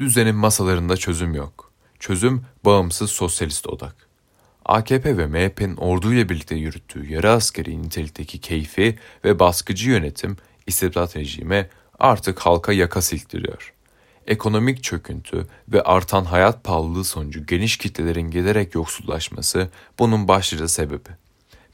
Düzenin masalarında çözüm yok. Çözüm bağımsız sosyalist odak. AKP ve MHP'nin orduyla birlikte yürüttüğü yarı askeri nitelikteki keyfi ve baskıcı yönetim istibdat rejimi artık halka yaka silktiriyor. Ekonomik çöküntü ve artan hayat pahalılığı sonucu geniş kitlelerin giderek yoksullaşması bunun başlıca sebebi.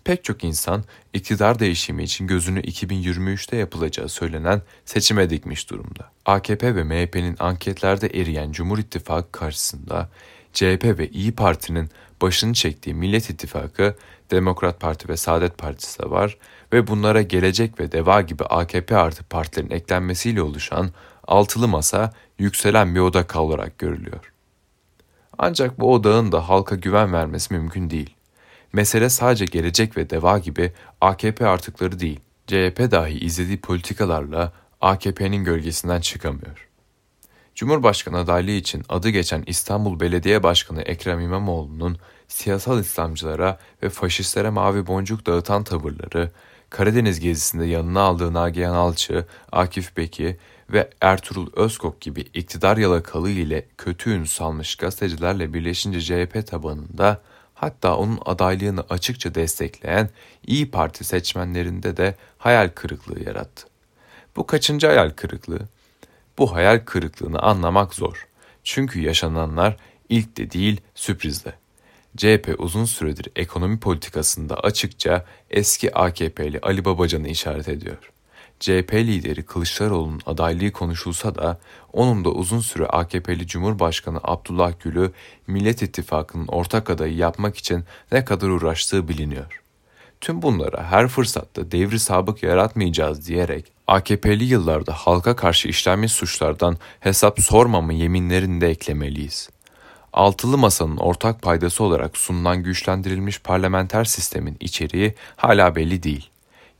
Pek çok insan iktidar değişimi için gözünü 2023'te yapılacağı söylenen seçime dikmiş durumda. AKP ve MHP'nin anketlerde eriyen Cumhur İttifakı karşısında CHP ve İyi Parti'nin başını çektiği Millet İttifakı, Demokrat Parti ve Saadet Partisi de var ve bunlara Gelecek ve Deva gibi AKP artı partilerin eklenmesiyle oluşan altılı masa yükselen bir odak olarak görülüyor. Ancak bu odağın da halka güven vermesi mümkün değil. Mesele sadece Gelecek ve Deva gibi AKP artıkları değil. CHP dahi izlediği politikalarla AKP'nin gölgesinden çıkamıyor. Cumhurbaşkanı adaylığı için adı geçen İstanbul Belediye Başkanı Ekrem İmamoğlu'nun siyasal İslamcılara ve faşistlere mavi boncuk dağıtan tavırları, Karadeniz gezisinde yanına aldığı Nagihan Alçı, Akif Beki ve Ertuğrul Özkok gibi iktidar yalakalı ile kötü ün salmış gazetecilerle birleşince CHP tabanında hatta onun adaylığını açıkça destekleyen İyi Parti seçmenlerinde de hayal kırıklığı yarattı. Bu kaçıncı hayal kırıklığı? Bu hayal kırıklığını anlamak zor. Çünkü yaşananlar ilk de değil sürprizde. CHP uzun süredir ekonomi politikasında açıkça eski AKP'li Ali Babacan'ı işaret ediyor. CHP lideri Kılıçdaroğlu'nun adaylığı konuşulsa da onun da uzun süre AKP'li Cumhurbaşkanı Abdullah Gül'ü Millet İttifakı'nın ortak adayı yapmak için ne kadar uğraştığı biliniyor. Tüm bunlara her fırsatta devri sabık yaratmayacağız diyerek AKP'li yıllarda halka karşı işlenmiş suçlardan hesap sormama yeminlerini de eklemeliyiz. Altılı Masa'nın ortak paydası olarak sunulan güçlendirilmiş parlamenter sistemin içeriği hala belli değil.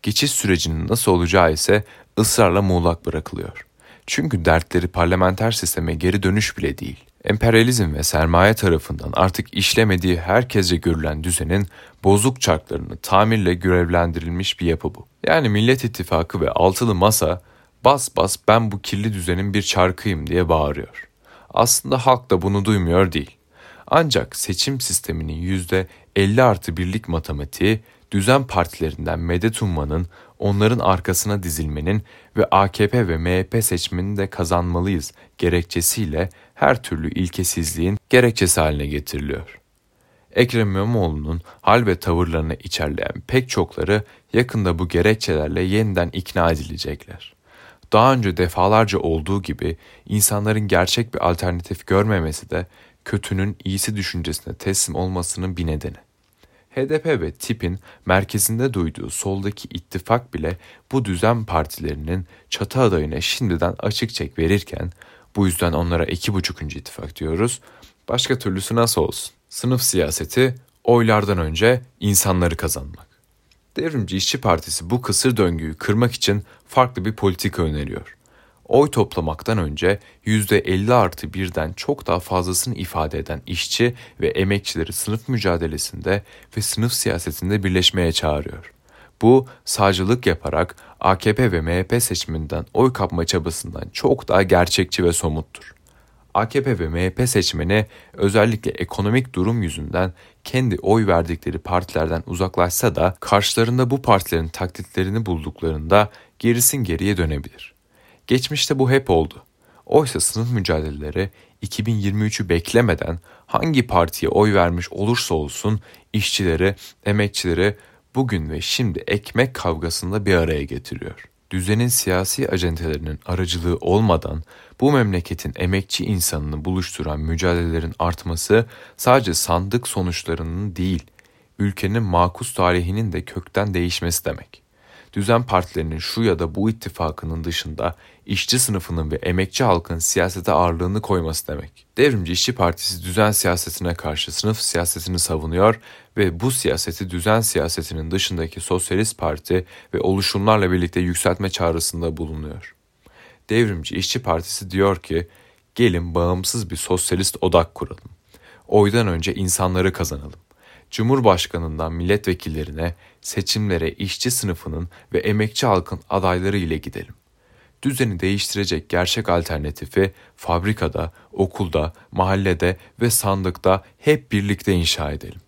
Geçiş sürecinin nasıl olacağı ise ısrarla muğlak bırakılıyor. Çünkü dertleri parlamenter sisteme geri dönüş bile değil. Emperyalizm ve sermaye tarafından artık işlemediği herkesce görülen düzenin bozuk çarklarını tamirle görevlendirilmiş bir yapı bu. Yani Millet İttifakı ve Altılı Masa bas bas ben bu kirli düzenin bir çarkıyım diye bağırıyor. Aslında halk da bunu duymuyor değil. Ancak seçim sisteminin yüzde 50 artı birlik matematiği düzen partilerinden medet ummanın, onların arkasına dizilmenin ve AKP ve MHP seçmenini de kazanmalıyız gerekçesiyle her türlü ilkesizliğin gerekçesi haline getiriliyor. Ekrem İmamoğlu'nun hal ve tavırlarını içerleyen pek çokları yakında bu gerekçelerle yeniden ikna edilecekler. Daha önce defalarca olduğu gibi insanların gerçek bir alternatif görmemesi de kötünün iyisi düşüncesine teslim olmasının bir nedeni. HDP ve TİP'in merkezinde duyduğu soldaki ittifak bile bu düzen partilerinin çatı adayına şimdiden açık çek verirken bu yüzden onlara iki buçukuncu ittifak diyoruz. Başka türlüsü nasıl olsun? Sınıf siyaseti oylardan önce insanları kazanmak. Devrimci İşçi Partisi bu kısır döngüyü kırmak için farklı bir politika öneriyor. Oy toplamaktan önce %50 artı birden çok daha fazlasını ifade eden işçi ve emekçileri sınıf mücadelesinde ve sınıf siyasetinde birleşmeye çağırıyor. Bu sağcılık yaparak AKP ve MHP seçiminden oy kapma çabasından çok daha gerçekçi ve somuttur. AKP ve MHP seçmeni özellikle ekonomik durum yüzünden kendi oy verdikleri partilerden uzaklaşsa da karşılarında bu partilerin taklitlerini bulduklarında gerisin geriye dönebilir. Geçmişte bu hep oldu. Oysa sınıf mücadeleleri 2023'ü beklemeden hangi partiye oy vermiş olursa olsun işçileri, emekçileri bugün ve şimdi ekmek kavgasında bir araya getiriyor. Düzenin siyasi acentelerinin aracılığı olmadan bu memleketin emekçi insanını buluşturan mücadelelerin artması sadece sandık sonuçlarının değil, ülkenin makus tarihinin de kökten değişmesi demek düzen partilerinin şu ya da bu ittifakının dışında işçi sınıfının ve emekçi halkın siyasete ağırlığını koyması demek. Devrimci İşçi Partisi düzen siyasetine karşı sınıf siyasetini savunuyor ve bu siyaseti düzen siyasetinin dışındaki Sosyalist Parti ve oluşumlarla birlikte yükseltme çağrısında bulunuyor. Devrimci İşçi Partisi diyor ki, gelin bağımsız bir sosyalist odak kuralım. Oydan önce insanları kazanalım. Cumhurbaşkanından milletvekillerine, seçimlere işçi sınıfının ve emekçi halkın adayları ile gidelim. düzeni değiştirecek gerçek alternatifi fabrikada, okulda, mahallede ve sandıkta hep birlikte inşa edelim.